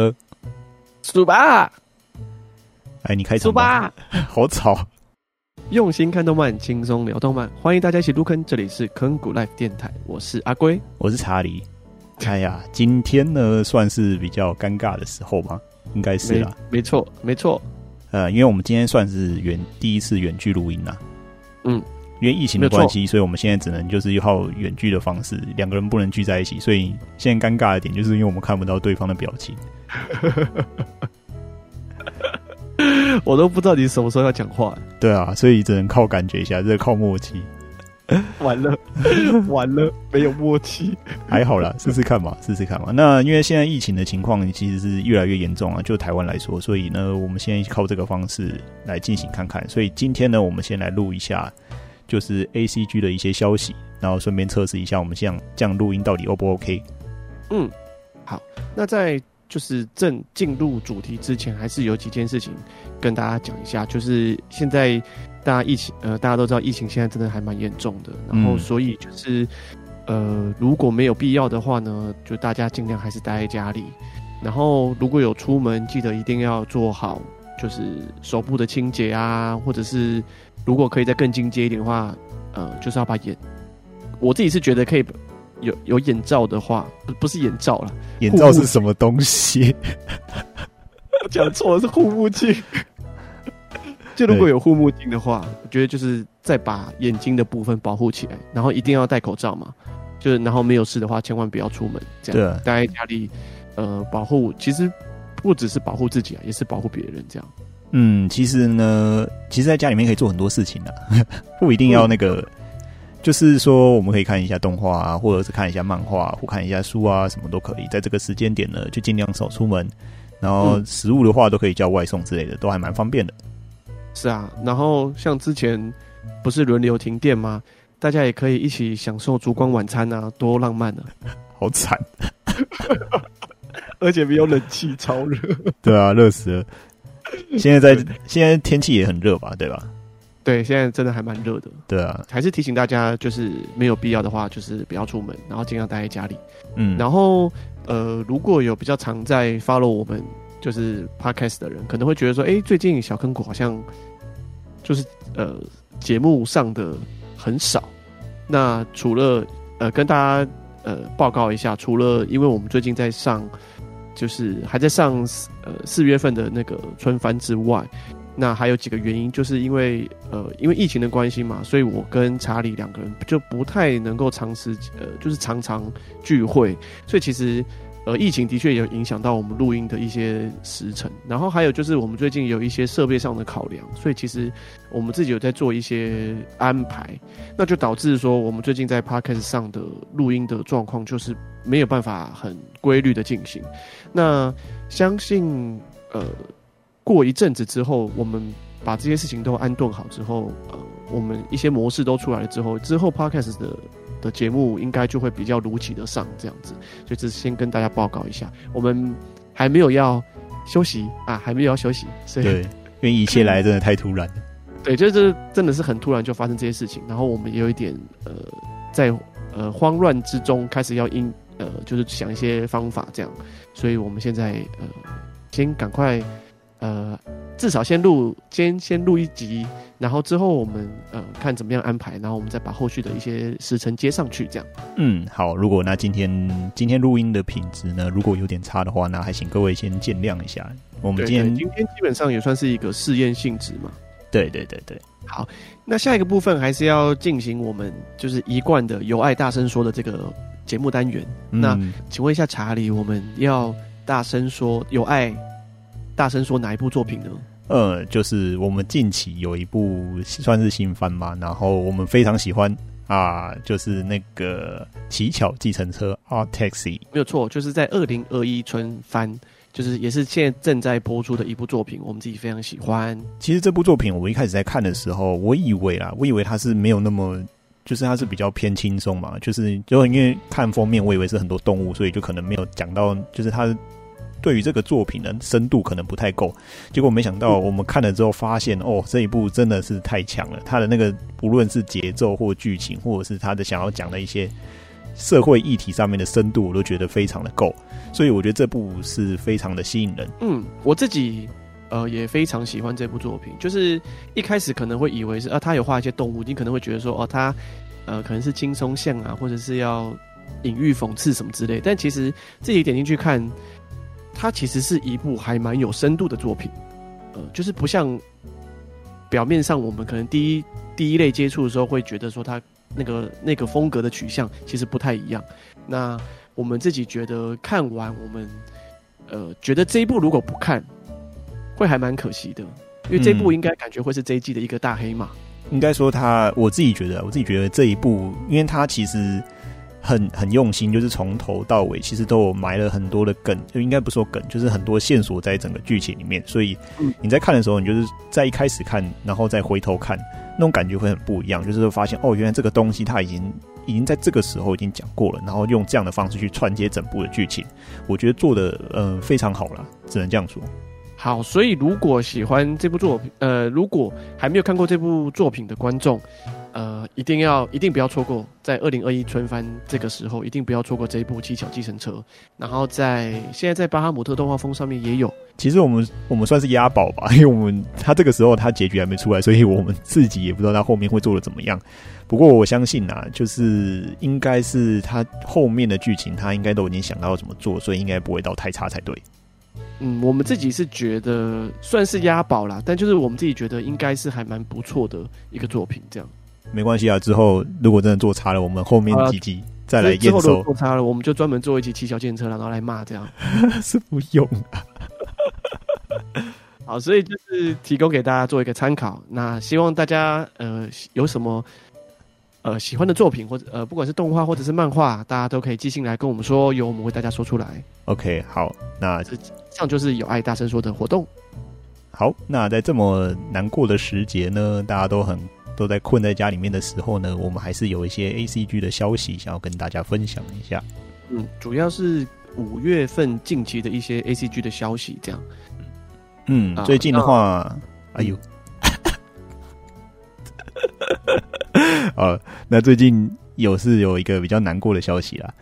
了，数吧。哎，你开场吧。好吵。用心看动漫，轻松聊动漫，欢迎大家一起入坑。这里是坑谷 Life 电台，我是阿龟，我是查理。哎呀，今天呢算是比较尴尬的时候吗？应该是啦。没错，没错。呃，因为我们今天算是远第一次远距录音啦。嗯。因为疫情的关系，所以我们现在只能就是依靠远距的方式，两个人不能聚在一起。所以现在尴尬的点，就是因为我们看不到对方的表情。我都不知道你什么时候要讲话。对啊，所以只能靠感觉一下，这靠默契。完了，完了，没有默契。还好啦，试试看吧，试试看吧。那因为现在疫情的情况其实是越来越严重啊，就台湾来说，所以呢，我们现在靠这个方式来进行看看。所以今天呢，我们先来录一下。就是 A C G 的一些消息，然后顺便测试一下我们这样这样录音到底 O 不 OK？嗯，好。那在就是正进入主题之前，还是有几件事情跟大家讲一下。就是现在大家疫情，呃，大家都知道疫情现在真的还蛮严重的。然后所以就是，呃，如果没有必要的话呢，就大家尽量还是待在家里。然后如果有出门，记得一定要做好，就是手部的清洁啊，或者是。如果可以再更进阶一点的话，呃，就是要把眼，我自己是觉得可以有有眼罩的话，不不是眼罩了，眼罩是什么东西？我讲错了，是护目镜。就如果有护目镜的话，我觉得就是再把眼睛的部分保护起来，然后一定要戴口罩嘛。就是然后没有事的话，千万不要出门，这样对待在家里，呃，保护其实不只是保护自己啊，也是保护别人这样。嗯，其实呢，其实在家里面可以做很多事情的，不一定要那个，嗯、就是说我们可以看一下动画啊，或者是看一下漫画，或看一下书啊，什么都可以。在这个时间点呢，就尽量少出门，然后食物的话都可以叫外送之类的，都还蛮方便的。是啊，然后像之前不是轮流停电吗？大家也可以一起享受烛光晚餐啊，多浪漫啊！好惨，而且没有冷气，超热。对啊，热死了。现在在现在天气也很热吧，对吧？对，现在真的还蛮热的。对啊，还是提醒大家，就是没有必要的话，就是不要出门，然后尽量待在家里。嗯，然后呃，如果有比较常在 follow 我们就是 podcast 的人，可能会觉得说，哎、欸，最近小坑谷好像就是呃节目上的很少。那除了呃跟大家呃报告一下，除了因为我们最近在上。就是还在上呃四月份的那个春番之外，那还有几个原因，就是因为呃因为疫情的关系嘛，所以我跟查理两个人就不太能够长时呃就是常常聚会，所以其实。呃，疫情的确有影响到我们录音的一些时程，然后还有就是我们最近有一些设备上的考量，所以其实我们自己有在做一些安排，那就导致说我们最近在 Podcast 上的录音的状况就是没有办法很规律的进行。那相信呃过一阵子之后，我们把这些事情都安顿好之后，呃，我们一些模式都出来了之后，之后 Podcast 的。的节目应该就会比较如期的上这样子，所以这是先跟大家报告一下，我们还没有要休息啊，还没有要休息，所以对，因为一切来真的太突然了，对，就是真的是很突然就发生这些事情，然后我们也有一点呃，在呃慌乱之中开始要应呃，就是想一些方法这样，所以我们现在呃，先赶快呃。至少先录，先先录一集，然后之后我们呃看怎么样安排，然后我们再把后续的一些时程接上去，这样。嗯，好。如果那今天今天录音的品质呢，如果有点差的话，那还请各位先见谅一下。我们今天今天基本上也算是一个试验性质嘛。对对对对。好，那下一个部分还是要进行我们就是一贯的有爱大声说的这个节目单元。嗯、那请问一下查理，我们要大声说有爱，大声说哪一部作品呢？呃，就是我们近期有一部算是新番嘛，然后我们非常喜欢啊，就是那个《乞巧计程车》啊，《Taxi》没有错，就是在二零二一春番，就是也是现在正在播出的一部作品，我们自己非常喜欢。其实这部作品我一开始在看的时候，我以为啊，我以为它是没有那么，就是它是比较偏轻松嘛，就是就因为看封面，我以为是很多动物，所以就可能没有讲到，就是它。对于这个作品的深度可能不太够，结果没想到我们看了之后发现，哦，这一部真的是太强了。他的那个不论是节奏或剧情，或者是他的想要讲的一些社会议题上面的深度，我都觉得非常的够，所以我觉得这部是非常的吸引人。嗯，我自己呃也非常喜欢这部作品，就是一开始可能会以为是啊，他有画一些动物，你可能会觉得说哦，他呃可能是轻松向啊，或者是要隐喻讽刺什么之类，但其实自己点进去看，它其实是一部还蛮有深度的作品，呃，就是不像表面上我们可能第一第一类接触的时候会觉得说它。那个那个风格的取向其实不太一样。那我们自己觉得看完，我们呃觉得这一部如果不看，会还蛮可惜的，因为这部应该感觉会是这一季的一个大黑马。嗯、应该说他，我自己觉得，我自己觉得这一部，因为他其实很很用心，就是从头到尾其实都有埋了很多的梗，就应该不说梗，就是很多线索在整个剧情里面。所以你在看的时候，你就是在一开始看，然后再回头看。那种感觉会很不一样，就是发现哦，原来这个东西它已经已经在这个时候已经讲过了，然后用这样的方式去串接整部的剧情，我觉得做的嗯、呃、非常好了，只能这样说。好，所以如果喜欢这部作品，呃，如果还没有看过这部作品的观众。呃，一定要一定不要错过，在二零二一春番这个时候，一定不要错过这一部《七巧计程车》。然后在现在在巴哈姆特动画风上面也有。其实我们我们算是押宝吧，因为我们他这个时候他结局还没出来，所以我们自己也不知道他后面会做的怎么样。不过我相信啊，就是应该是他后面的剧情，他应该都已经想到怎么做，所以应该不会到太差才对。嗯，我们自己是觉得算是押宝啦，但就是我们自己觉得应该是还蛮不错的一个作品，这样。没关系啊，之后如果真的做差了，我们后面几集再来验收。之后做差了，我们就专门做一集七巧计程车，然后来骂这样。是不用啊。好，所以就是提供给大家做一个参考。那希望大家呃有什么呃喜欢的作品，或者呃不管是动画或者是漫画，大家都可以寄信来跟我们说，由我们为大家说出来。OK，好，那这这样就是有爱大声说的活动。好，那在这么难过的时节呢，大家都很。都在困在家里面的时候呢，我们还是有一些 ACG 的消息想要跟大家分享一下。嗯，主要是五月份近期的一些 ACG 的消息，这样。嗯，最近的话，啊、哎呦，啊，那最近有是有一个比较难过的消息啦。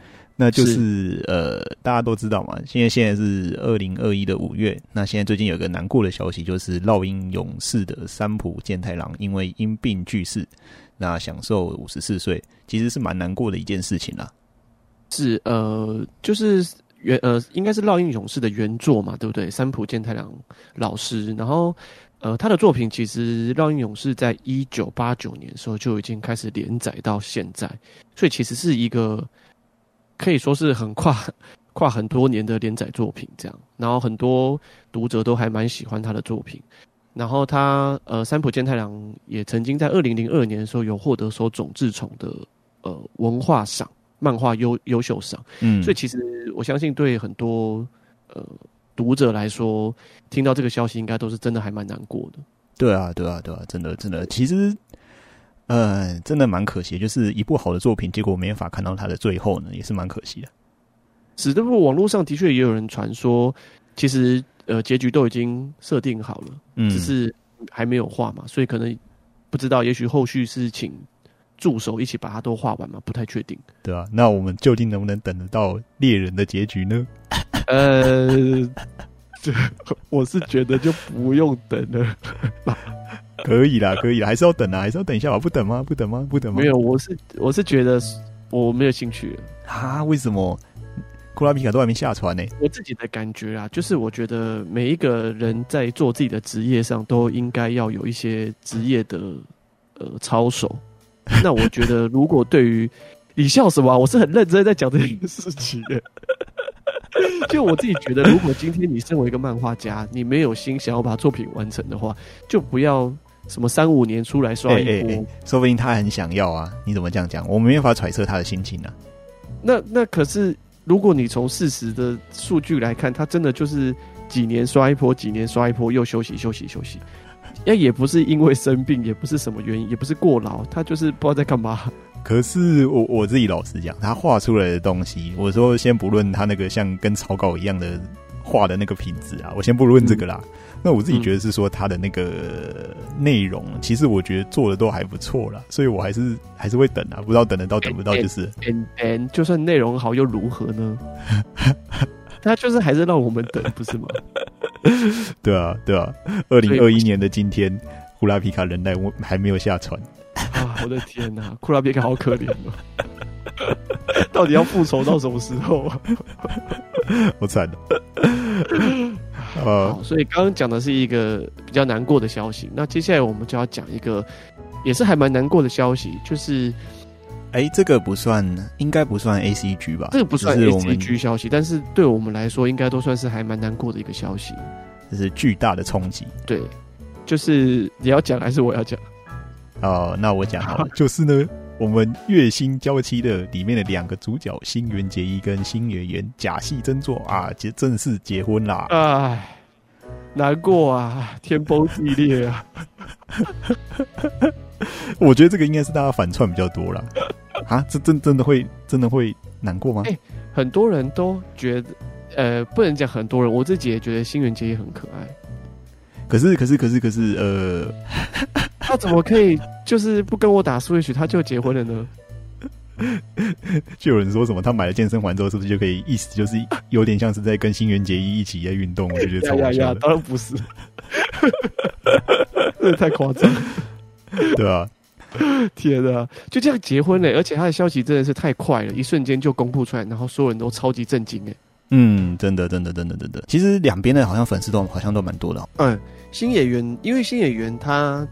那就是，是呃，大家都知道嘛，现在现在是二零二一的五月。那现在最近有一个难过的消息，就是烙印勇士的三浦健太郎因为因病去世，那享寿五十四岁，其实是蛮难过的一件事情啦。是呃，就是原呃，应该是烙印勇士的原作嘛，对不对？三浦健太郎老师，然后呃，他的作品其实烙印勇士在一九八九年的时候就已经开始连载到现在，所以其实是一个。可以说是很跨跨很多年的连载作品，这样，然后很多读者都还蛮喜欢他的作品。然后他呃，三浦健太郎也曾经在二零零二年的时候有获得手冢治虫的呃文化赏漫画优优秀赏。嗯，所以其实我相信对很多呃读者来说，听到这个消息应该都是真的还蛮难过的。对啊，对啊，对啊，真的真的，其实。呃，真的蛮可惜，就是一部好的作品，结果没法看到它的最后呢，也是蛮可惜的。是的，不过网络上的确也有人传说，其实呃结局都已经设定好了，嗯，只是还没有画嘛，所以可能不知道，也许后续是请助手一起把它都画完嘛，不太确定。对啊，那我们究竟能不能等得到猎人的结局呢？呃，这 我是觉得就不用等了。可以啦，可以啦，还是要等啊，还是要等一下吧？不等吗？不等吗？不等吗？没有，我是我是觉得我没有兴趣啊。为什么？库拉皮卡都还没下船呢。我自己的感觉啊，就是我觉得每一个人在做自己的职业上，都应该要有一些职业的呃操守。那我觉得，如果对于你笑什么？我是很认真在讲这件事情的。就我自己觉得，如果今天你身为一个漫画家，你没有心想要把作品完成的话，就不要。什么三五年出来刷一波，欸欸欸，说不定他很想要啊！你怎么这样讲？我没办法揣测他的心情啊。那那可是，如果你从事实的数据来看，他真的就是几年刷一波，几年刷一波，又休息休息休息。那也不是因为生病，也不是什么原因，也不是过劳，他就是不知道在干嘛。可是我我自己老实讲，他画出来的东西，我说先不论他那个像跟草稿一样的画的那个品质啊，我先不论这个啦。嗯、那我自己觉得是说他的那个内容，嗯、其实我觉得做的都还不错啦，所以我还是还是会等啊，不知道等得到等不到，就是。嗯嗯，就算内容好又如何呢？他就是还是让我们等，不是吗？对啊，对啊。二零二一年的今天，呼拉皮卡人类我还没有下船啊！我的天哪，库拉别克好可怜哦。到底要复仇到什么时候啊？好惨的。好，所以刚刚讲的是一个比较难过的消息。那接下来我们就要讲一个也是还蛮难过的消息，就是，哎、欸，这个不算，应该不算 A C G 吧？这个不算 A C G 消息，但是对我们来说，应该都算是还蛮难过的一个消息。这是巨大的冲击。对，就是你要讲还是我要讲？哦，那我讲好了，就是呢。我们月薪娇妻的里面的两个主角新垣结衣跟新垣结假戏真做啊，结正式结婚啦！哎，难过啊，天崩地裂啊！我觉得这个应该是大家反串比较多了啊，这真真的会真的会难过吗？哎、欸，很多人都觉得，呃，不能讲很多人，我自己也觉得新垣结衣很可爱。可是，可是，可是，可是，呃。他怎么可以就是不跟我打 Switch 他就结婚了呢？就有人说什么他买了健身环之后是不是就可以？意思就是有点像是在跟新垣结衣一起在运动，我就觉得 超搞笑。当然不是，这太夸张，对啊，天啊，就这样结婚了，而且他的消息真的是太快了，一瞬间就公布出来，然后所有人都超级震惊哎。嗯，真的，真的，真的，真的。其实两边的好像粉丝都好像都蛮多的。嗯，新演员，因为新演员他。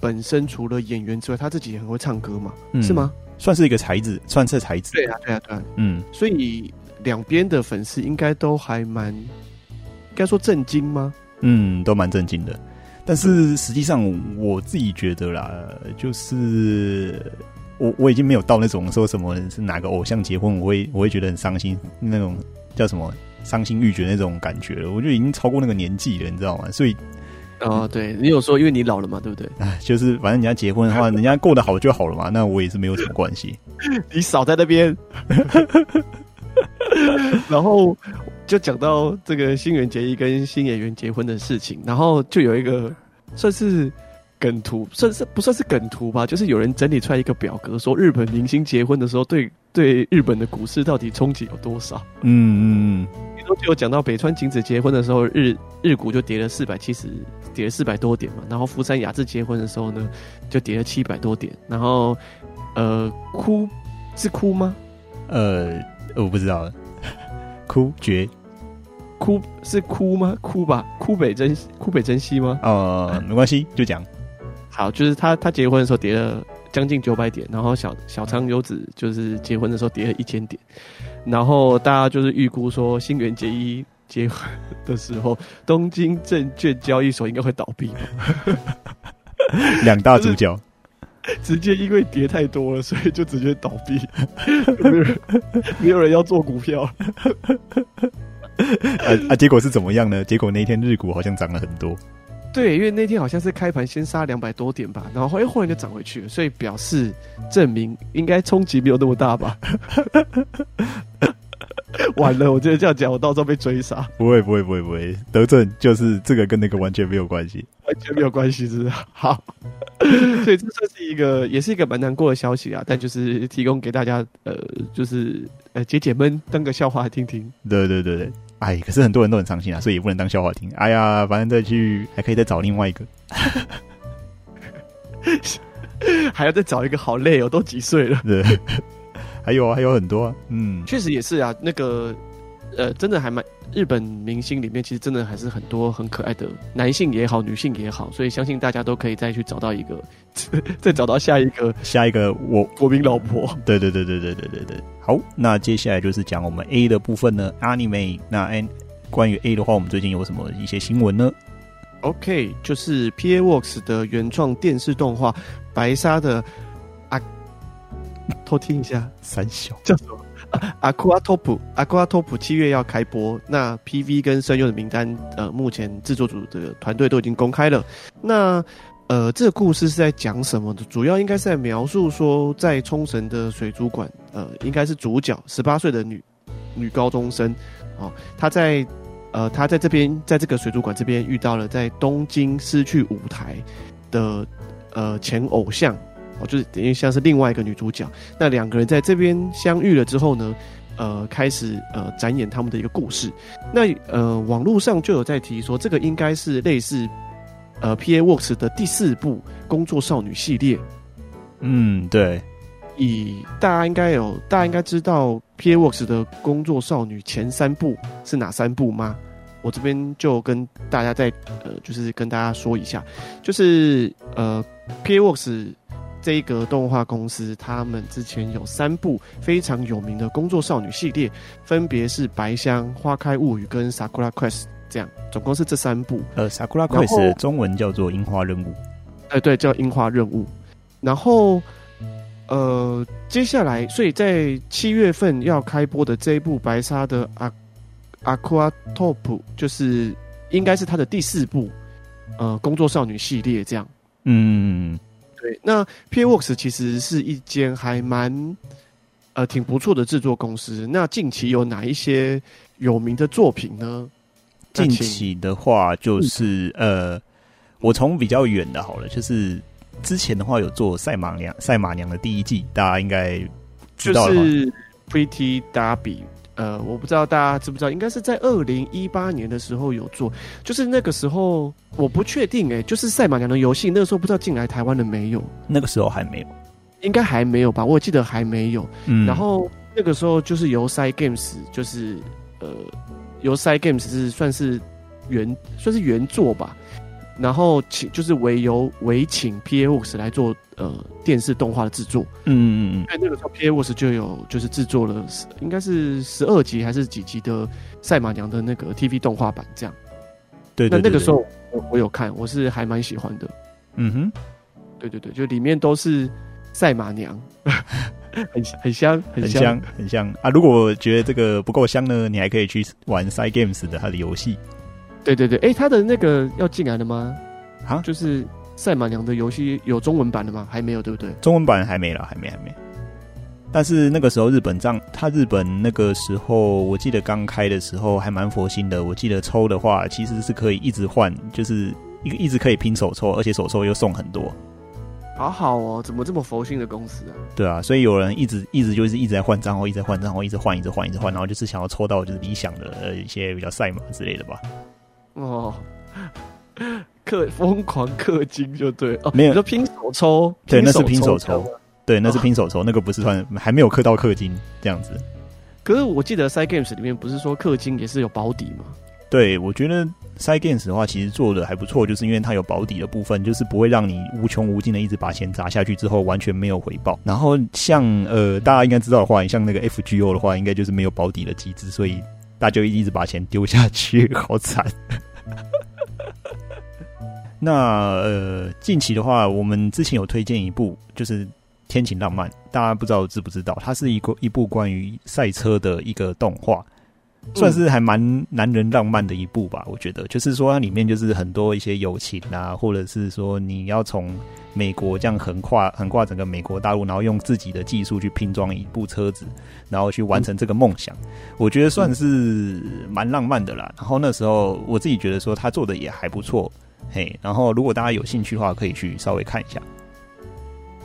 本身除了演员之外，他自己也很会唱歌嘛，嗯、是吗？算是一个才子，算是才子。对啊，对啊，对啊。嗯，所以两边的粉丝应该都还蛮，应该说震惊吗？嗯，都蛮震惊的。但是实际上，我自己觉得啦，就是我我已经没有到那种说什么是哪个偶像结婚，我会我会觉得很伤心，那种叫什么伤心欲绝那种感觉了。我觉得已经超过那个年纪了，你知道吗？所以。哦，对，你有说，因为你老了嘛，对不对？哎，就是反正人家结婚的话，人家过得好就好了嘛，那我也是没有什么关系。你少在那边。然后就讲到这个新垣结衣跟新演员结婚的事情，然后就有一个算是梗图，算是不算是梗图吧？就是有人整理出来一个表格，说日本明星结婚的时候，对对日本的股市到底冲击有多少？嗯嗯嗯。就有讲到北川景子结婚的时候，日日股就跌了四百七十，跌了四百多点嘛。然后福山雅治结婚的时候呢，就跌了七百多点。然后，呃，哭是哭吗？呃，我不知道，哭绝哭是哭吗？哭吧，哭北真哭北真希吗？呃，没关系，就讲。好，就是他他结婚的时候跌了将近九百点，然后小小仓优子就是结婚的时候跌了一千点。然后大家就是预估说，新垣结衣结婚的时候，东京证券交易所应该会倒闭。两大主角直接因为跌太多了，所以就直接倒闭，没有人没有人要做股票。啊啊！结果是怎么样呢？结果那天日股好像涨了很多。对，因为那天好像是开盘先杀两百多点吧，然后后后来就涨回去了，所以表示证明应该冲击没有那么大吧。完了，我觉得这样讲，我到时候被追杀。不会，不会，不会，不会。德政就是这个跟那个完全没有关系，完全没有关系，是不是？好，所以这算是一个，也是一个蛮难过的消息啊。但就是提供给大家，呃，就是呃解解闷，当个笑话来听听。对，对，对，对。哎，可是很多人都很伤心啊，所以也不能当笑话听。哎呀，反正再去还可以再找另外一个，还要再找一个，好累哦，都几岁了？对，还有啊，还有很多啊，嗯，确实也是啊，那个。呃，真的还蛮日本明星里面，其实真的还是很多很可爱的男性也好，女性也好，所以相信大家都可以再去找到一个，再找到下一个下一个我国民老婆。对对对对对对对对。好，那接下来就是讲我们 A 的部分呢，Anime。那 N 关于 A 的话，我们最近有什么一些新闻呢？OK，就是 PA Works 的原创电视动画《白沙》的啊，偷听一下，三小叫什么？阿库阿托普，阿库阿托普七月要开播。那 PV 跟声优的名单，呃，目前制作组的团队都已经公开了。那呃，这个故事是在讲什么的？主要应该是在描述说，在冲绳的水族馆，呃，应该是主角十八岁的女女高中生，哦，她在呃，她在这边，在这个水族馆这边遇到了在东京失去舞台的呃前偶像，哦，就是等于像是另外一个女主角。那两个人在这边相遇了之后呢，呃，开始呃展演他们的一个故事。那呃，网络上就有在提说，这个应该是类似呃 PA Works 的第四部工作少女系列。嗯，对。以大家应该有，大家应该知道 PA Works 的工作少女前三部是哪三部吗？我这边就跟大家再呃，就是跟大家说一下，就是呃 PA Works 这一个动画公司，他们之前有三部非常有名的工作少女系列，分别是《白香》《花开物语》跟《Sakura Quest》这样，总共是这三部。呃，《Sakura Quest》中文叫做《樱花任务》。哎、呃，对，叫《樱花任务》。然后。呃，接下来，所以在七月份要开播的这一部白沙的阿阿库阿托普，就是应该是他的第四部呃工作少女系列这样。嗯，对。那 PA Works 其实是一间还蛮呃挺不错的制作公司。那近期有哪一些有名的作品呢？近期的话，就是、嗯、呃，我从比较远的好了，就是。之前的话有做赛马娘，赛马娘的第一季，大家应该知道了。就是 Pretty Derby，呃，我不知道大家知不知道，应该是在二零一八年的时候有做，就是那个时候我不确定哎、欸，就是赛马娘的游戏，那个时候不知道进来台湾了没有？那个时候还没有，应该还没有吧？我记得还没有。嗯，然后那个时候就是由 Cygames，就是呃，由 Cygames 是算是原算是原作吧。然后请就是委由委请 PA Works 来做呃电视动画的制作，嗯嗯嗯，因为那个时候 PA Works 就有就是制作了应该是十二集还是几集的赛马娘的那个 TV 动画版这样。对，对，对，对，那那个时候我我有看，我是还蛮喜欢的。嗯哼，对对对，就里面都是赛马娘，很很香，很香，很香啊！如果觉得这个不够香呢，你还可以去玩 Side Games 的它的游戏。对对对，哎，他的那个要进来了吗？啊，就是赛马娘的游戏有中文版的吗？还没有，对不对？中文版还没了，还没，还没。但是那个时候日本账，他日本那个时候，我记得刚开的时候还蛮佛心的。我记得抽的话，其实是可以一直换，就是一个一直可以拼手抽，而且手抽又送很多。好好哦，怎么这么佛心的公司啊？对啊，所以有人一直一直就是一直在换账号，一直在换账号，一直换，一直换，一直换，然后就是想要抽到就是理想的呃一些比较赛马之类的吧。哦，氪疯狂氪金就对哦，没有，就拼手抽，对，那是拼手抽，对，那是拼手抽，哦、那个不是算，还没有氪到氪金这样子。可是我记得 Side Games 里面不是说氪金也是有保底吗？对，我觉得 Side Games 的话其实做的还不错，就是因为它有保底的部分，就是不会让你无穷无尽的一直把钱砸下去之后完全没有回报。然后像呃大家应该知道的话，像那个 FGO 的话，应该就是没有保底的机制，所以。大家就一直把钱丢下去，好惨。那呃，近期的话，我们之前有推荐一部，就是《天晴浪漫》，大家不知道知不知道？它是一个一部关于赛车的一个动画。算是还蛮男人浪漫的一部吧，我觉得，就是说它里面就是很多一些友情啊，或者是说你要从美国这样横跨横跨整个美国大陆，然后用自己的技术去拼装一部车子，然后去完成这个梦想，我觉得算是蛮浪漫的啦。然后那时候我自己觉得说他做的也还不错，嘿，然后如果大家有兴趣的话，可以去稍微看一下。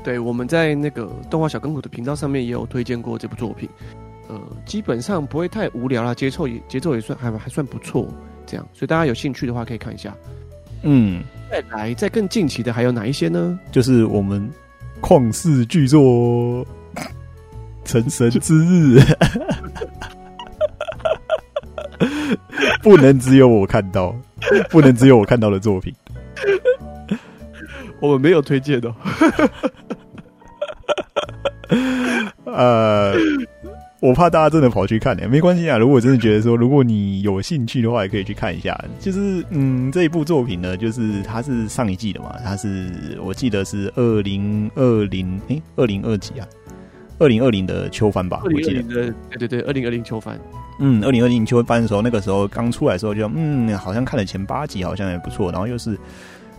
对，我们在那个动画小跟谷的频道上面也有推荐过这部作品。呃，基本上不会太无聊啦，节奏也节奏也算还还算不错，这样，所以大家有兴趣的话可以看一下。嗯，再来，再更近期的还有哪一些呢？就是我们旷世巨作《成神之日》，不能只有我看到，不能只有我看到的作品，我们没有推荐的。呃。我怕大家真的跑去看呢、欸，没关系啊。如果真的觉得说，如果你有兴趣的话，也可以去看一下。就是，嗯，这一部作品呢，就是它是上一季的嘛，它是我记得是二零二零，哎，二零二几啊？二零二零的秋番吧，我记得。对对对，二零二零秋番。嗯，二零二零秋番的时候，那个时候刚出来的时候就，嗯，好像看了前八集，好像也不错。然后又是，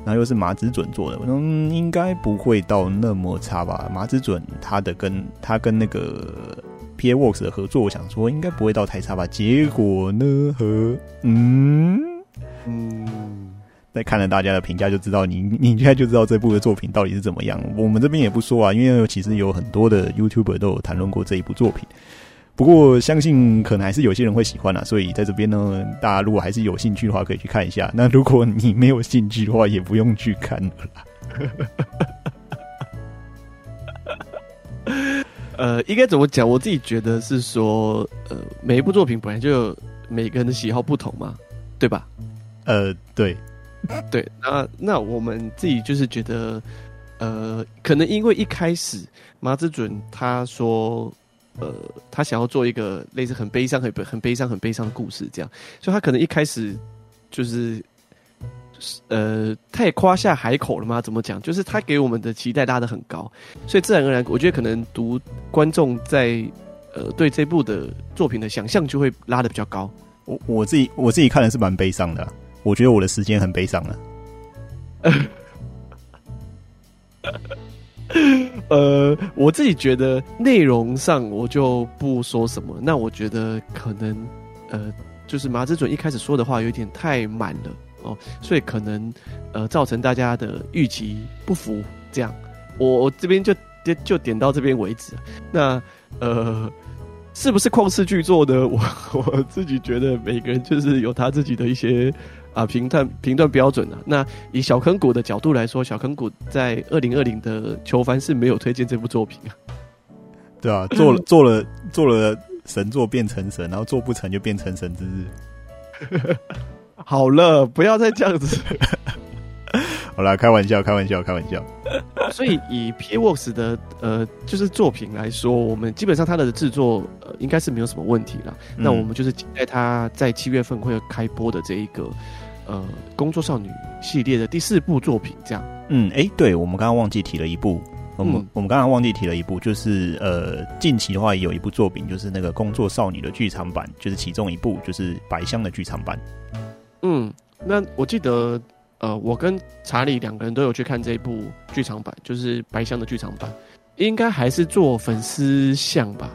然后又是麻子准做的，我说、嗯、应该不会到那么差吧？麻子准他的跟他跟那个。PA Works 的合作，我想说应该不会到太差吧。结果呢？和嗯嗯，在看了大家的评价就知道你，你你现在就知道这部的作品到底是怎么样。我们这边也不说啊，因为其实有很多的 YouTuber 都有谈论过这一部作品。不过相信可能还是有些人会喜欢啊，所以在这边呢，大家如果还是有兴趣的话，可以去看一下。那如果你没有兴趣的话，也不用去看了啦。呃，应该怎么讲？我自己觉得是说，呃，每一部作品本来就有每个人的喜好不同嘛，对吧？呃，对，对。那那我们自己就是觉得，呃，可能因为一开始麻子准他说，呃，他想要做一个类似很悲伤、很很悲伤、很悲伤的故事，这样，所以他可能一开始就是。呃，太夸下海口了吗？怎么讲？就是他给我们的期待拉得很高，所以自然而然，我觉得可能读观众在呃对这部的作品的想象就会拉得比较高。我我自己我自己看的是蛮悲伤的，我觉得我的时间很悲伤了。呃，我自己觉得内容上我就不说什么。那我觉得可能呃，就是麻枝准一开始说的话有点太满了。哦，所以可能呃造成大家的预期不符，这样，我我这边就就就点到这边为止。那呃，是不是旷世巨作呢？我我自己觉得每个人就是有他自己的一些啊评判评断标准啊。那以小坑谷的角度来说，小坑谷在二零二零的球番是没有推荐这部作品啊。对啊，做了做了做了神作变成神，然后做不成就变成神之日。好了，不要再这样子。好啦，开玩笑，开玩笑，开玩笑。所以以 PA Works 的呃，就是作品来说，我们基本上它的制作呃，应该是没有什么问题了。嗯、那我们就是期待它在七月份会有开播的这一个呃，工作少女系列的第四部作品，这样。嗯，哎、欸，对，我们刚刚忘记提了一部，我们、嗯、我们刚刚忘记提了一部，就是呃，近期的话也有一部作品，就是那个工作少女的剧场版，就是其中一部，就是白香的剧场版。嗯，那我记得，呃，我跟查理两个人都有去看这一部剧场版，就是白箱的剧场版，应该还是做粉丝像吧？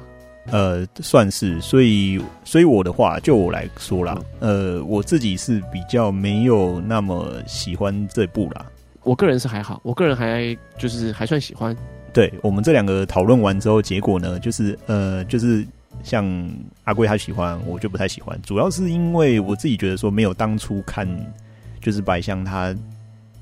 呃，算是。所以，所以我的话，就我来说啦，嗯、呃，我自己是比较没有那么喜欢这部啦。我个人是还好，我个人还就是还算喜欢。对，我们这两个讨论完之后，结果呢，就是呃，就是。像阿龟他喜欢，我就不太喜欢。主要是因为我自己觉得说没有当初看，就是白箱他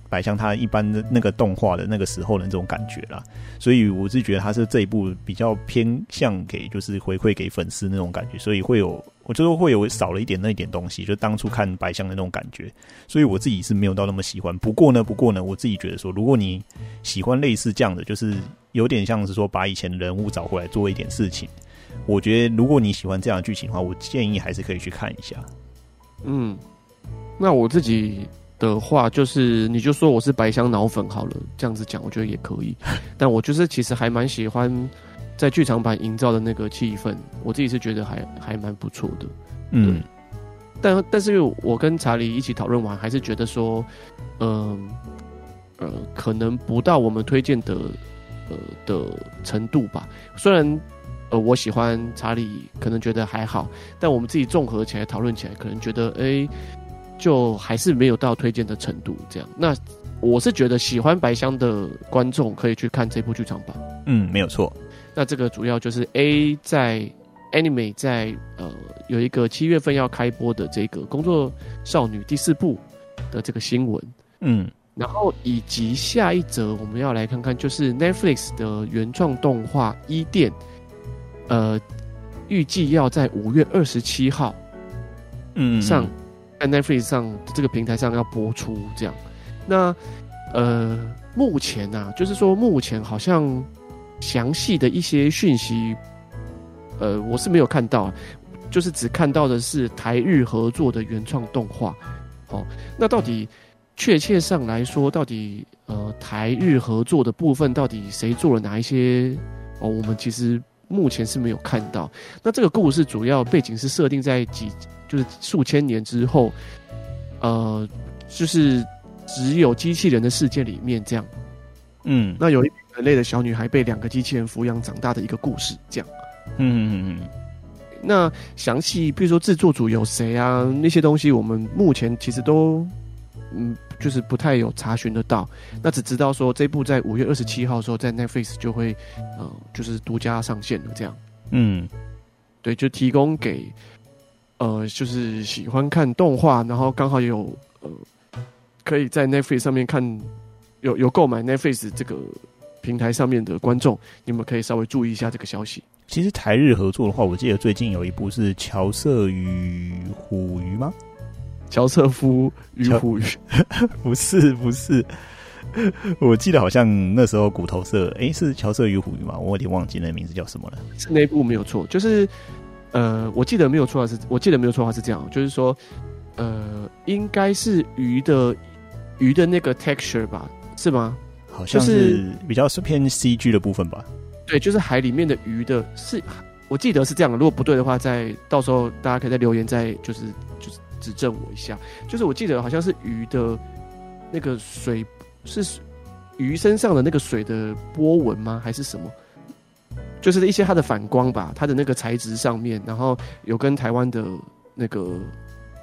白箱他一般的那个动画的那个时候的那种感觉啦。所以我是觉得他是这一部比较偏向给就是回馈给粉丝那种感觉，所以会有我觉得会有少了一点那一点东西，就当初看白箱的那种感觉。所以我自己是没有到那么喜欢。不过呢，不过呢，我自己觉得说，如果你喜欢类似这样的，就是有点像是说把以前的人物找回来做一点事情。我觉得，如果你喜欢这样的剧情的话，我建议还是可以去看一下。嗯，那我自己的话就是，你就说我是白箱脑粉好了，这样子讲，我觉得也可以。但我就是其实还蛮喜欢在剧场版营造的那个气氛，我自己是觉得还还蛮不错的。嗯，但但是我跟查理一起讨论完，还是觉得说，嗯呃，呃，可能不到我们推荐的呃的程度吧，虽然。呃，我喜欢查理，可能觉得还好，但我们自己综合起来讨论起来，可能觉得，哎、欸，就还是没有到推荐的程度。这样，那我是觉得喜欢白箱的观众可以去看这部剧场版。嗯，没有错。那这个主要就是 A 在 Anime 在呃有一个七月份要开播的这个工作少女第四部的这个新闻。嗯，然后以及下一则我们要来看看，就是 Netflix 的原创动画《伊甸》。呃，预计要在五月二十七号，嗯，上在 Netflix 上这个平台上要播出这样。那呃，目前啊，就是说目前好像详细的一些讯息，呃，我是没有看到，就是只看到的是台日合作的原创动画。哦，那到底确切上来说，到底呃台日合作的部分，到底谁做了哪一些？哦，我们其实。目前是没有看到。那这个故事主要背景是设定在几，就是数千年之后，呃，就是只有机器人的世界里面这样。嗯，那有一人类的小女孩被两个机器人抚养长大的一个故事，这样。嗯嗯嗯。那详细，比如说制作组有谁啊？那些东西我们目前其实都，嗯，就是不太有查询得到。那只知道说这部在五月二十七号的时候在 Netflix 就会，呃，就是独家上线了这样。嗯，对，就提供给，呃，就是喜欢看动画，然后刚好有呃，可以在 Netflix 上面看，有有购买 Netflix 这个平台上面的观众，你们可以稍微注意一下这个消息。其实台日合作的话，我记得最近有一部是《乔瑟与虎鱼》吗？乔瑟夫与虎鱼？不是，不是。我记得好像那时候骨头社，哎、欸，是乔瑟与虎鱼吗？我有点忘记那名字叫什么了。是那部没有错，就是呃，我记得没有错的是，我记得没有错的话是这样，就是说，呃，应该是鱼的鱼的那个 texture 吧？是吗？好像是比较是偏 CG 的部分吧。对，就是海里面的鱼的，是我记得是这样的。如果不对的话，在到时候大家可以在留言在就是就是指正我一下。就是我记得好像是鱼的那个水是鱼身上的那个水的波纹吗？还是什么？就是一些它的反光吧，它的那个材质上面，然后有跟台湾的那个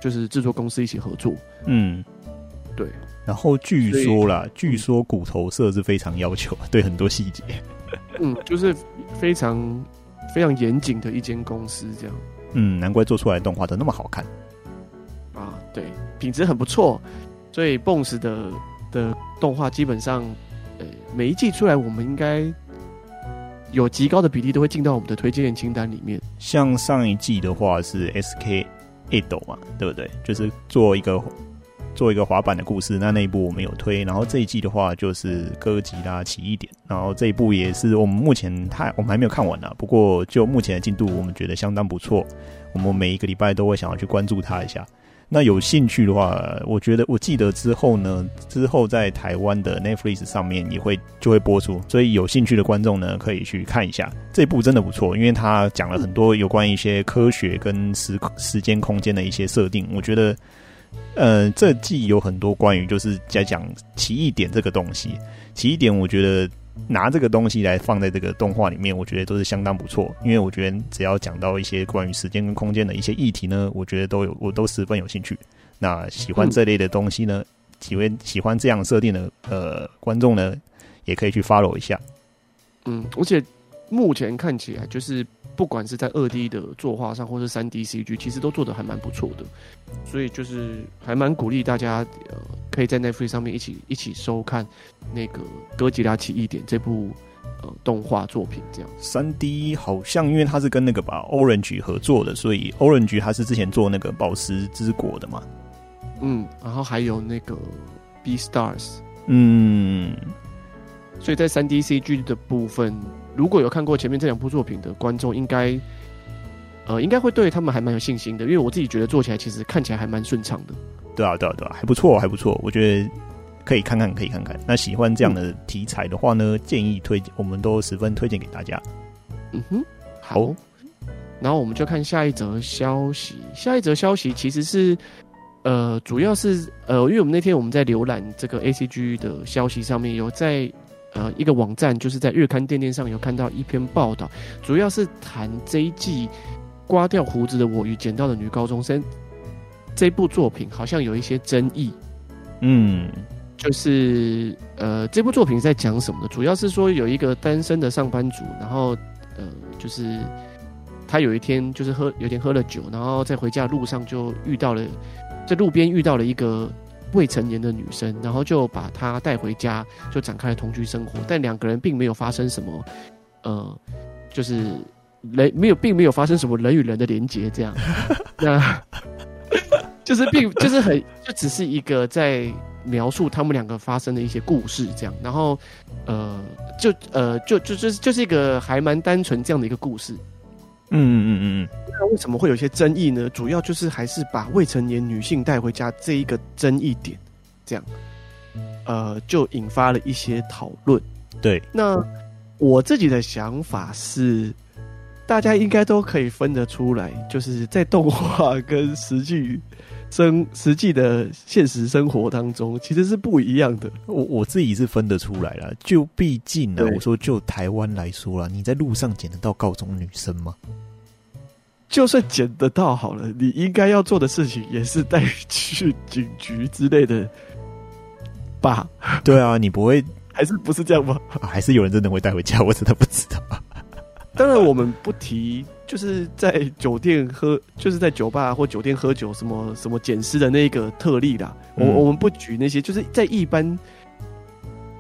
就是制作公司一起合作。嗯，对。然后据说啦，据说骨头色是非常要求对很多细节。嗯，就是非常非常严谨的一间公司，这样。嗯，难怪做出来的动画都那么好看。对，品质很不错，所以 BONS 的的动画基本上，呃，每一季出来，我们应该有极高的比例都会进到我们的推荐清单里面。像上一季的话是 SK Edo 嘛，对不对？就是做一个。做一个滑板的故事，那那一部我们有推，然后这一季的话就是哥吉拉奇异点，然后这一部也是我们目前太我们还没有看完呢、不过就目前的进度，我们觉得相当不错，我们每一个礼拜都会想要去关注它一下。那有兴趣的话，我觉得我记得之后呢，之后在台湾的 Netflix 上面也会就会播出，所以有兴趣的观众呢可以去看一下，这部真的不错，因为它讲了很多有关一些科学跟时时间空间的一些设定，我觉得。呃，这季有很多关于就是在讲奇异点这个东西。奇异点，我觉得拿这个东西来放在这个动画里面，我觉得都是相当不错。因为我觉得只要讲到一些关于时间跟空间的一些议题呢，我觉得都有，我都十分有兴趣。那喜欢这类的东西呢，几位喜欢这样设定的呃观众呢，也可以去 follow 一下。嗯，而且目前看起来就是。不管是在二 D 的作画上，或是三 D CG，其实都做的还蛮不错的，所以就是还蛮鼓励大家，呃，可以在 Netflix 上面一起一起收看那个《哥吉拉奇异点》这部呃动画作品。这样三 D 好像因为它是跟那个吧 Orange 合作的，所以 Orange 它是之前做那个宝石之国的嘛。嗯，然后还有那个 Beastars，嗯，所以在三 D CG 的部分。如果有看过前面这两部作品的观众，应该，呃，应该会对他们还蛮有信心的，因为我自己觉得做起来其实看起来还蛮顺畅的。对啊，对啊，对啊，还不错，还不错，我觉得可以看看，可以看看。那喜欢这样的题材的话呢，嗯、建议推荐，我们都十分推荐给大家。嗯哼，好。然后我们就看下一则消息，下一则消息其实是，呃，主要是呃，因为我们那天我们在浏览这个 ACG 的消息上面有在。呃，一个网站就是在日刊电电上有看到一篇报道，主要是谈这一季刮掉胡子的我与捡到的女高中生这部作品好像有一些争议。嗯，就是呃，这部作品在讲什么呢？主要是说有一个单身的上班族，然后呃，就是他有一天就是喝有点喝了酒，然后在回家的路上就遇到了在路边遇到了一个。未成年的女生，然后就把她带回家，就展开了同居生活。但两个人并没有发生什么，呃，就是人没有，并没有发生什么人与人的连结，这样。那就是并就是很，就只是一个在描述他们两个发生的一些故事，这样。然后，呃，就呃，就就就是就是一个还蛮单纯这样的一个故事。嗯嗯嗯嗯，那为什么会有些争议呢？主要就是还是把未成年女性带回家这一个争议点，这样，呃，就引发了一些讨论。对，那我自己的想法是，大家应该都可以分得出来，就是在动画跟实际生实际的现实生活当中，其实是不一样的。我我自己是分得出来了，就毕竟呢，我说就台湾来说啦，你在路上捡得到高中女生吗？就算捡得到好了，你应该要做的事情也是带去警局之类的吧？对啊，你不会 还是不是这样吗？啊，还是有人真的会带回家？我真的不知道。当然，我们不提，就是在酒店喝，就是在酒吧或酒店喝酒，什么什么捡尸的那个特例啦。我、嗯、我们不举那些，就是在一般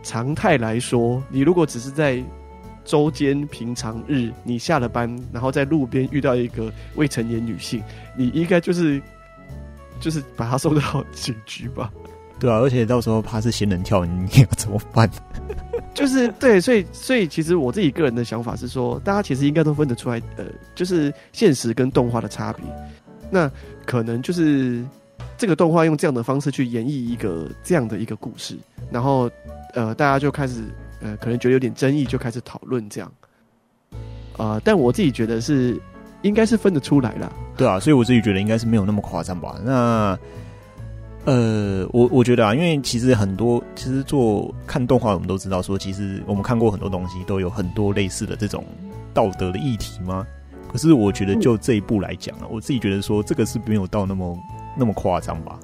常态来说，你如果只是在。周间平常日，你下了班，然后在路边遇到一个未成年女性，你应该就是就是把她送到警局吧？对啊，而且到时候怕是仙人跳，你要怎么办？就是 对，所以所以其实我自己个人的想法是说，大家其实应该都分得出来，呃，就是现实跟动画的差别。那可能就是这个动画用这样的方式去演绎一个这样的一个故事，然后呃，大家就开始。呃，可能觉得有点争议，就开始讨论这样。啊、呃，但我自己觉得是应该是分得出来啦。对啊，所以我自己觉得应该是没有那么夸张吧。那呃，我我觉得啊，因为其实很多其实做看动画，我们都知道说，其实我们看过很多东西，都有很多类似的这种道德的议题吗？可是我觉得就这一部来讲啊，我自己觉得说这个是没有到那么那么夸张吧。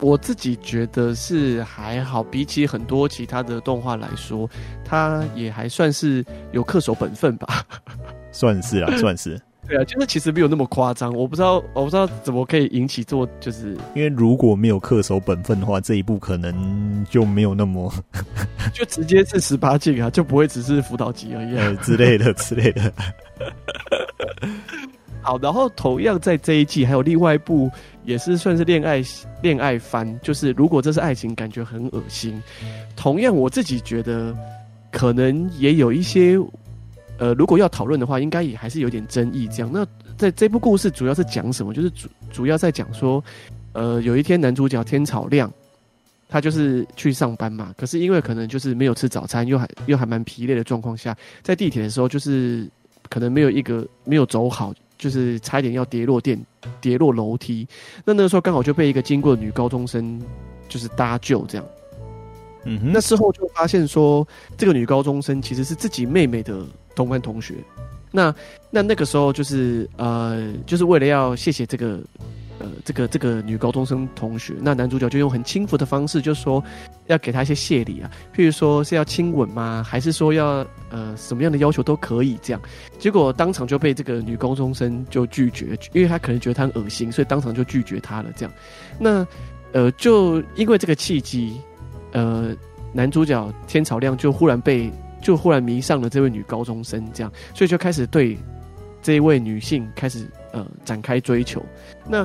我自己觉得是还好，比起很多其他的动画来说，它也还算是有恪守本分吧。算是啊，算是。对啊，就是其实没有那么夸张。我不知道，我不知道怎么可以引起做，就是因为如果没有恪守本分的话，这一部可能就没有那么，就直接是十八禁啊，就不会只是辅导级而已、啊、之类的之类的。好，然后同样在这一季还有另外一部。也是算是恋爱恋爱番，就是如果这是爱情，感觉很恶心。同样，我自己觉得可能也有一些，呃，如果要讨论的话，应该也还是有点争议。这样，那在这部故事主要是讲什么？就是主主要在讲说，呃，有一天男主角天草亮，他就是去上班嘛，可是因为可能就是没有吃早餐，又还又还蛮疲累的状况下，在地铁的时候，就是可能没有一个没有走好。就是差一点要跌落电，跌落楼梯。那那个时候刚好就被一个经过的女高中生就是搭救，这样。嗯哼，那事后就发现说，这个女高中生其实是自己妹妹的同班同学。那那那个时候就是呃，就是为了要谢谢这个。呃，这个这个女高中生同学，那男主角就用很轻浮的方式，就说要给她一些谢礼啊，譬如说是要亲吻吗？还是说要呃什么样的要求都可以这样。结果当场就被这个女高中生就拒绝，因为她可能觉得她很恶心，所以当场就拒绝她了。这样，那呃就因为这个契机，呃男主角天草亮就忽然被就忽然迷上了这位女高中生，这样，所以就开始对这一位女性开始。呃，展开追求。那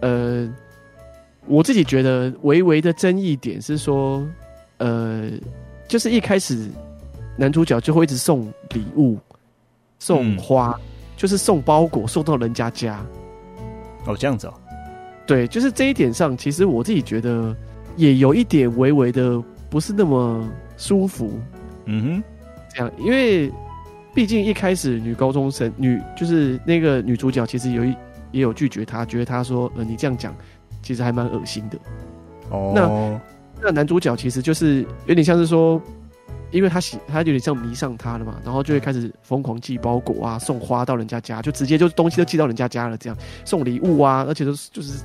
呃，我自己觉得微微的争议点是说，呃，就是一开始男主角就会一直送礼物、送花，嗯、就是送包裹送到人家家。哦，这样子哦。对，就是这一点上，其实我自己觉得也有一点微微的不是那么舒服。嗯哼，这样，因为。毕竟一开始女高中生女就是那个女主角，其实有一也有拒绝他，觉得他说呃你这样讲其实还蛮恶心的。哦，那那男主角其实就是有点像是说，因为他喜他有点像迷上他了嘛，然后就会开始疯狂寄包裹啊，送花到人家家，就直接就东西都寄到人家家了，这样送礼物啊，而且都是就是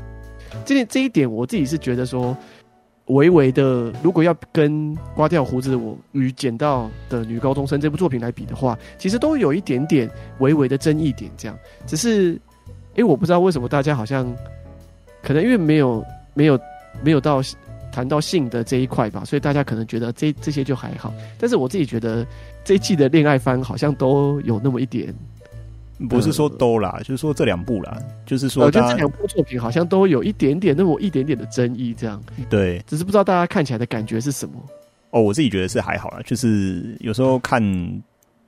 这点这一点我自己是觉得说。微微的，如果要跟刮掉胡子我与捡到的女高中生这部作品来比的话，其实都有一点点微微的争议点。这样，只是，因为我不知道为什么大家好像，可能因为没有没有没有到谈到性的这一块吧，所以大家可能觉得这这些就还好。但是我自己觉得这一季的恋爱番好像都有那么一点。不是说都啦，就是说这两部啦，就是说，我觉得这两部作品好像都有一点点那么一点点的争议，这样。对，只是不知道大家看起来的感觉是什么。哦，我自己觉得是还好啦，就是有时候看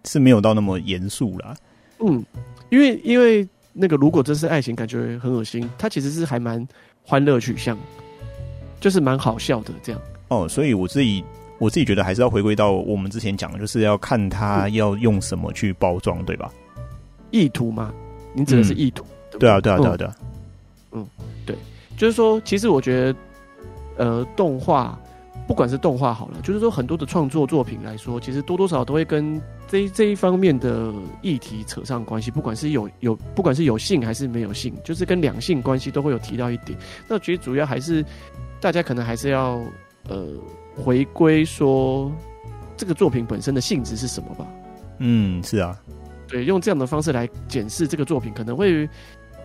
是没有到那么严肃啦。嗯，因为因为那个如果真是爱情，感觉很恶心，它其实是还蛮欢乐取向，就是蛮好笑的这样。哦，所以我自己我自己觉得还是要回归到我们之前讲的，就是要看他要用什么去包装，嗯、对吧？意图吗？你指的是意图？对啊，对啊，对啊，对啊。嗯，对。就是说，其实我觉得，呃，动画不管是动画好了，就是说很多的创作作品来说，其实多多少少都会跟这这一方面的议题扯上关系，不管是有有，不管是有性还是没有性，就是跟两性关系都会有提到一点。那其实主要还是大家可能还是要呃回归说这个作品本身的性质是什么吧。嗯，是啊，对，用这样的方式来检视这个作品，可能会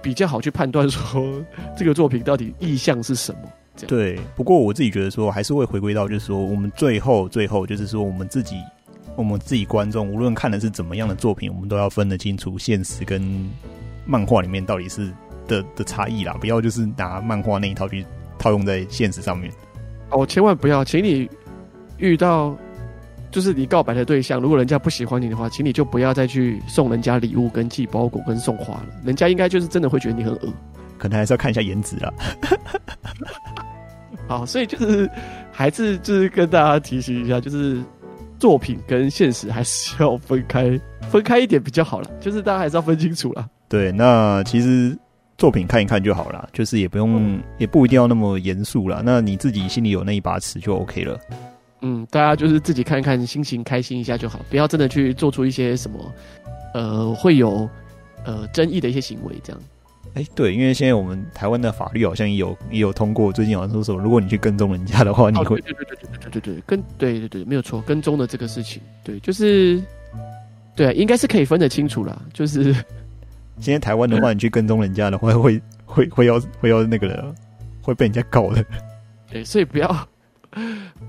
比较好去判断说这个作品到底意向是什么。对，不过我自己觉得说，还是会回归到就是说，我们最后最后就是说，我们自己我们自己观众，无论看的是怎么样的作品，我们都要分得清楚现实跟漫画里面到底是的的差异啦，不要就是拿漫画那一套去套用在现实上面。哦，千万不要，请你遇到。就是你告白的对象，如果人家不喜欢你的话，请你就不要再去送人家礼物、跟寄包裹、跟送花了。人家应该就是真的会觉得你很恶，可能还是要看一下颜值啦。好，所以就是还是就是跟大家提醒一下，就是作品跟现实还是要分开，分开一点比较好了。就是大家还是要分清楚啦。对，那其实作品看一看就好了，就是也不用，嗯、也不一定要那么严肃啦。那你自己心里有那一把尺就 OK 了。嗯，大家就是自己看看，心情开心一下就好，不要真的去做出一些什么，呃，会有呃争议的一些行为这样。哎、欸，对，因为现在我们台湾的法律好像也有也有通过，最近好像说什么，如果你去跟踪人家的话，你会、哦、对对对对对对对跟对对对没有错，跟踪的这个事情，对，就是对啊，应该是可以分得清楚啦。就是现在台湾的话，你去跟踪人家的话，会会会要会要那个的，会被人家告的。对，所以不要。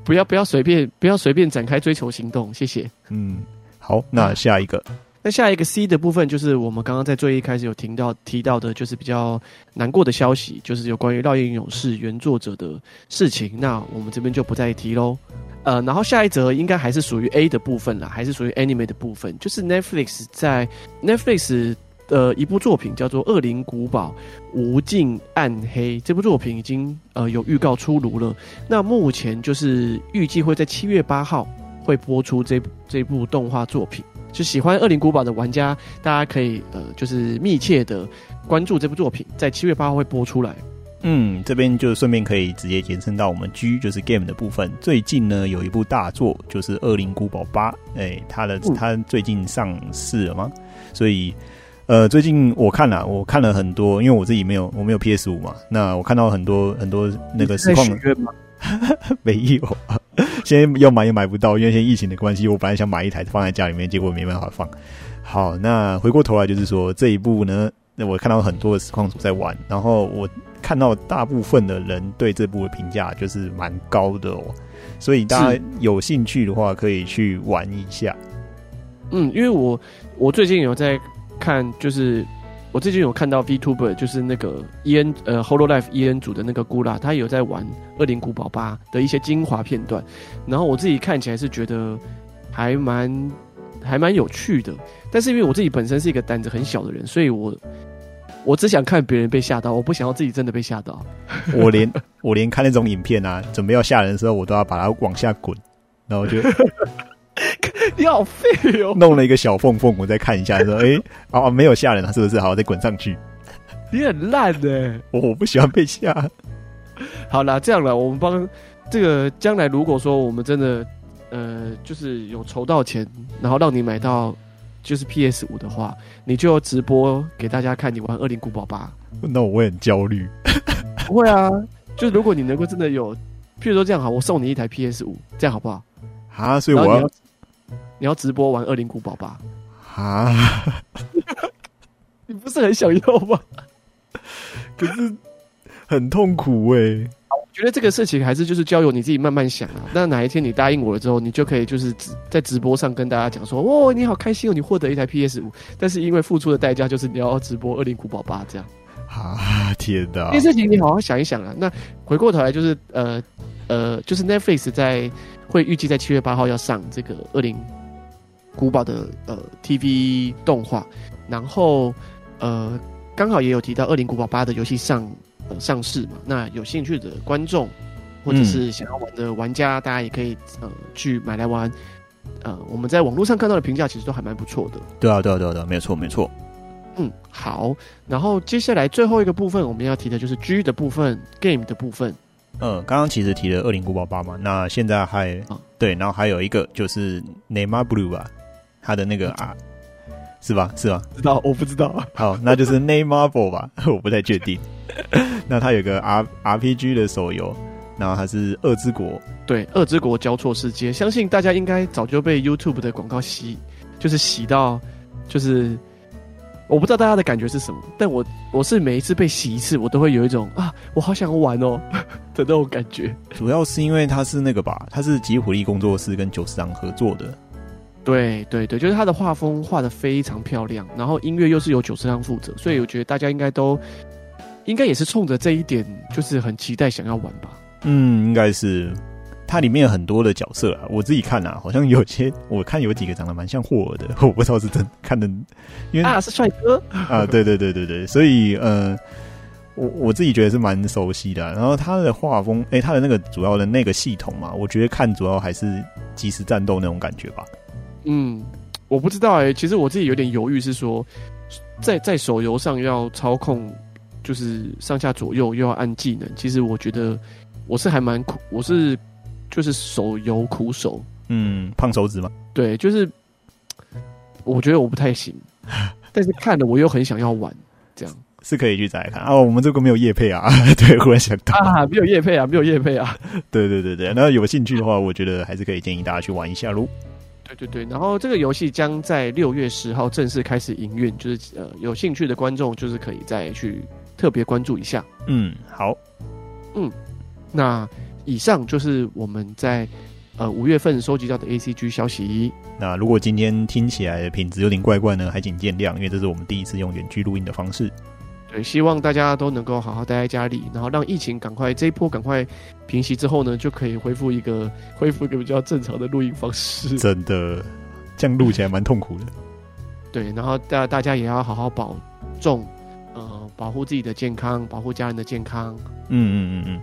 不要不要随便不要随便展开追求行动，谢谢。嗯，好，那下一个，那下一个 C 的部分就是我们刚刚在最一开始有听到提到的，就是比较难过的消息，就是有关于《烙印勇士》原作者的事情。那我们这边就不再提喽。呃，然后下一则应该还是属于 A 的部分啦，还是属于 Anime 的部分，就是 Netflix 在 Netflix。的一部作品叫做《恶灵古堡：无尽暗黑》，这部作品已经呃有预告出炉了。那目前就是预计会在七月八号会播出这部这部动画作品。就喜欢《恶灵古堡》的玩家，大家可以呃就是密切的关注这部作品，在七月八号会播出来。嗯，这边就顺便可以直接延伸到我们 G 就是 Game 的部分。最近呢有一部大作就是《恶灵古堡八》，哎，它的它最近上市了吗？所以。呃，最近我看了，我看了很多，因为我自己没有，我没有 PS 五嘛。那我看到很多很多那个实况，没有，现在要买也买不到，因为现在疫情的关系。我本来想买一台放在家里面，结果没办法放。好，那回过头来就是说这一部呢，那我看到很多的实况组在玩，然后我看到大部分的人对这部的评价就是蛮高的哦，所以大家有兴趣的话可以去玩一下。嗯，因为我我最近有在。看，就是我最近有看到 VTuber，就是那个 EN 呃 Hololive EN 组的那个 Gura，他有在玩《恶灵古堡八》的一些精华片段，然后我自己看起来是觉得还蛮还蛮有趣的，但是因为我自己本身是一个胆子很小的人，所以我我只想看别人被吓到，我不想要自己真的被吓到。我连 我连看那种影片啊，准备要吓人的时候，我都要把它往下滚，然后就。你好废哦！弄了一个小缝缝，我再看一下，说：“哎、欸，哦，没有吓人啊，是不是？好，再滚上去。”你很烂呢，我我不喜欢被吓。好啦，这样了，我们帮这个将来，如果说我们真的呃，就是有筹到钱，然后让你买到就是 PS 五的话，你就直播给大家看你玩《二零古堡八》。那我会很焦虑。不会啊，就是如果你能够真的有，譬如说这样好，我送你一台 PS 五，这样好不好？啊，所以我要。你要直播玩《恶灵古堡》吧？啊！你不是很想要吗？可是很痛苦哎、欸。我觉得这个事情还是就是交由你自己慢慢想啊。那哪一天你答应我了之后，你就可以就是在直播上跟大家讲说：“哦，你好开心哦，你获得一台 PS 五。”但是因为付出的代价就是你要直播《恶灵古堡八》这样。啊天哪！这件事情你好好想一想啊。那回过头来就是呃呃，就是 Netflix 在会预计在七月八号要上这个恶灵。古堡的呃 TV 动画，然后呃刚好也有提到《恶灵古堡八》的游戏上呃上市嘛，那有兴趣的观众或者是想要玩的玩家，嗯、大家也可以呃去买来玩。呃，我们在网络上看到的评价其实都还蛮不错的。对啊，对啊，对啊，对啊，没错，没错。嗯，好。然后接下来最后一个部分我们要提的就是 G 的部分，Game 的部分。嗯，刚刚其实提了《恶灵古堡八》嘛，那现在还、啊、对，然后还有一个就是《Neyma Blue》吧，他的那个啊，是吧？是吧？知道？我不知道。好，那就是《Neyma Ball》吧，我不太确定。那他有个 R RPG 的手游，然后它是《恶之国》。对，《恶之国交错世界》，相信大家应该早就被 YouTube 的广告洗，就是洗到，就是。我不知道大家的感觉是什么，但我我是每一次被洗一次，我都会有一种啊，我好想玩哦 的那种感觉。主要是因为它是那个吧，它是吉卜力工作室跟久石让合作的。对对对，就是他的画风画的非常漂亮，然后音乐又是由久石让负责，所以我觉得大家应该都应该也是冲着这一点，就是很期待想要玩吧。嗯，应该是。它里面有很多的角色啊，我自己看啊，好像有些我看有几个长得蛮像霍尔的，我不知道是真看的，因为啊是帅哥 啊，对对对对对，所以呃，我我自己觉得是蛮熟悉的啊。然后他的画风，哎，他的那个主要的那个系统嘛，我觉得看主要还是即时战斗那种感觉吧。嗯，我不知道哎，其实我自己有点犹豫，是说在在手游上要操控，就是上下左右又要按技能，其实我觉得我是还蛮苦，我是。就是手游苦手，嗯，胖手指吗？对，就是我觉得我不太行，但是看了我又很想要玩，这样是可以去再来看啊。我们这个没有叶配啊，对，忽然想到啊，没有叶配啊，没有叶配啊。对对对对，那有兴趣的话，我觉得还是可以建议大家去玩一下喽。对对对，然后这个游戏将在六月十号正式开始营运，就是呃，有兴趣的观众就是可以再去特别关注一下。嗯，好，嗯，那。以上就是我们在呃五月份收集到的 ACG 消息。那如果今天听起来的品质有点怪怪呢，还请见谅，因为这是我们第一次用远距录音的方式。对，希望大家都能够好好待在家里，然后让疫情赶快这一波赶快平息之后呢，就可以恢复一个恢复一个比较正常的录音方式。真的，这样录起来蛮痛苦的。对，然后大大家也要好好保重，呃，保护自己的健康，保护家人的健康。嗯嗯嗯嗯。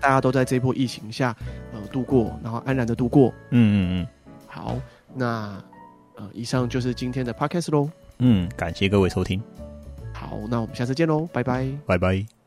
大家都在这波疫情下，呃，度过，然后安然的度过。嗯嗯嗯。好，那呃，以上就是今天的 podcast 喽。嗯，感谢各位收听。好，那我们下次见喽，拜拜。拜拜。